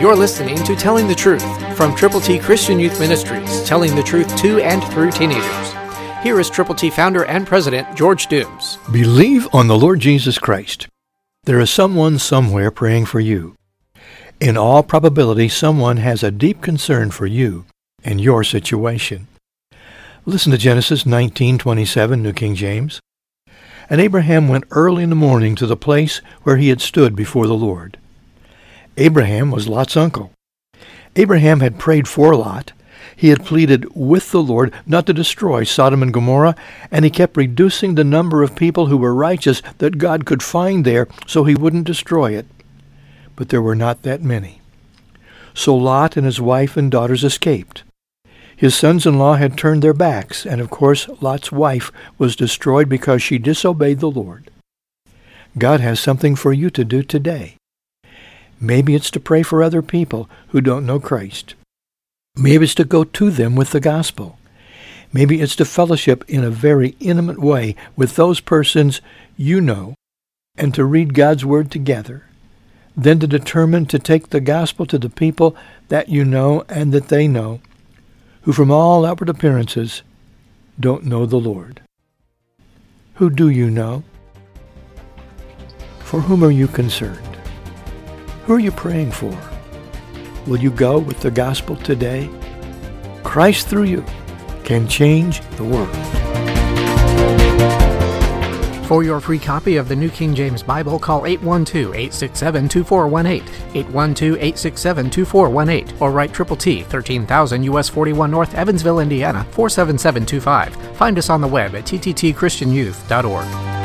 You're listening to Telling the Truth from Triple T Christian Youth Ministries, telling the truth to and through teenagers. Here is Triple T founder and president George Dooms. Believe on the Lord Jesus Christ. There is someone somewhere praying for you. In all probability, someone has a deep concern for you and your situation. Listen to Genesis 19:27, New King James. And Abraham went early in the morning to the place where he had stood before the Lord. Abraham was Lot's uncle. Abraham had prayed for Lot. He had pleaded with the Lord not to destroy Sodom and Gomorrah, and he kept reducing the number of people who were righteous that God could find there so he wouldn't destroy it. But there were not that many. So Lot and his wife and daughters escaped. His sons-in-law had turned their backs, and of course Lot's wife was destroyed because she disobeyed the Lord. God has something for you to do today. Maybe it's to pray for other people who don't know Christ. Maybe it's to go to them with the gospel. Maybe it's to fellowship in a very intimate way with those persons you know and to read God's Word together. Then to determine to take the gospel to the people that you know and that they know, who from all outward appearances don't know the Lord. Who do you know? For whom are you concerned? Who are you praying for? Will you go with the gospel today? Christ through you can change the world. For your free copy of the New King James Bible, call 812-867-2418, 812-867-2418, or write Triple T, 13,000 US 41 North, Evansville, Indiana, 47725. Find us on the web at tttchristianyouth.org.